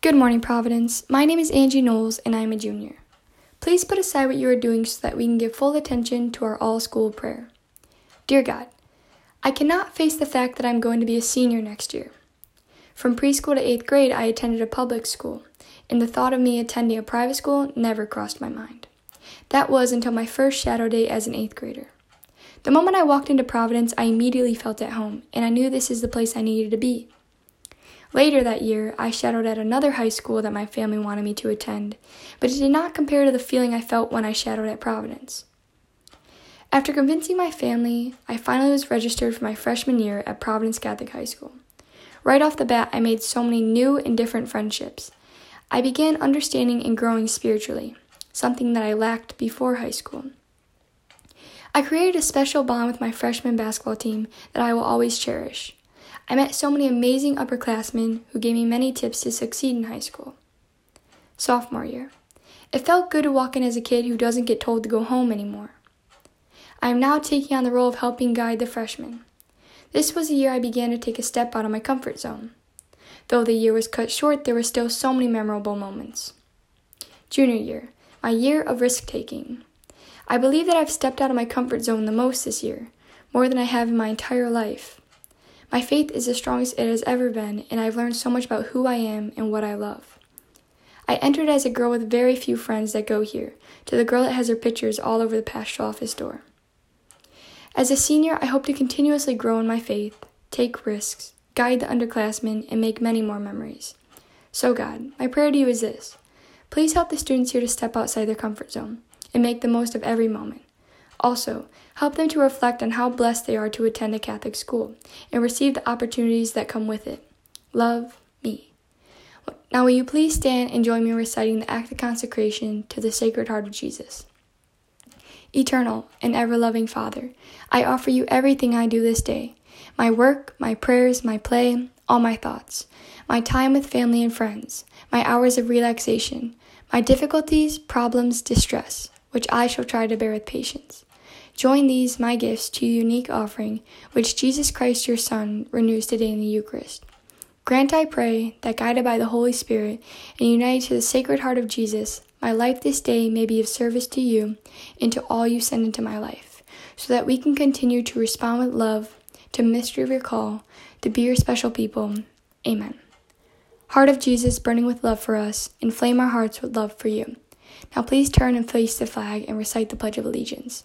Good morning, Providence. My name is Angie Knowles, and I am a junior. Please put aside what you are doing so that we can give full attention to our all school prayer. Dear God, I cannot face the fact that I'm going to be a senior next year. From preschool to eighth grade, I attended a public school, and the thought of me attending a private school never crossed my mind. That was until my first shadow day as an eighth grader. The moment I walked into Providence, I immediately felt at home, and I knew this is the place I needed to be. Later that year, I shadowed at another high school that my family wanted me to attend, but it did not compare to the feeling I felt when I shadowed at Providence. After convincing my family, I finally was registered for my freshman year at Providence Catholic High School. Right off the bat, I made so many new and different friendships. I began understanding and growing spiritually, something that I lacked before high school. I created a special bond with my freshman basketball team that I will always cherish. I met so many amazing upperclassmen who gave me many tips to succeed in high school. Sophomore year. It felt good to walk in as a kid who doesn't get told to go home anymore. I am now taking on the role of helping guide the freshmen. This was the year I began to take a step out of my comfort zone. Though the year was cut short, there were still so many memorable moments. Junior year, my year of risk taking. I believe that I've stepped out of my comfort zone the most this year, more than I have in my entire life. My faith is the strongest it has ever been, and I've learned so much about who I am and what I love. I entered as a girl with very few friends that go here, to the girl that has her pictures all over the pastoral office door. As a senior, I hope to continuously grow in my faith, take risks, guide the underclassmen, and make many more memories. So, God, my prayer to you is this please help the students here to step outside their comfort zone and make the most of every moment. Also, help them to reflect on how blessed they are to attend a Catholic school and receive the opportunities that come with it. Love me. Now, will you please stand and join me in reciting the act of consecration to the Sacred Heart of Jesus? Eternal and ever loving Father, I offer you everything I do this day my work, my prayers, my play, all my thoughts, my time with family and friends, my hours of relaxation, my difficulties, problems, distress, which I shall try to bear with patience. Join these, my gifts, to your unique offering, which Jesus Christ your Son renews today in the Eucharist. Grant, I pray, that guided by the Holy Spirit and united to the Sacred Heart of Jesus, my life this day may be of service to you and to all you send into my life, so that we can continue to respond with love to the mystery of your call, to be your special people. Amen. Heart of Jesus, burning with love for us, inflame our hearts with love for you. Now please turn and face the flag and recite the Pledge of Allegiance.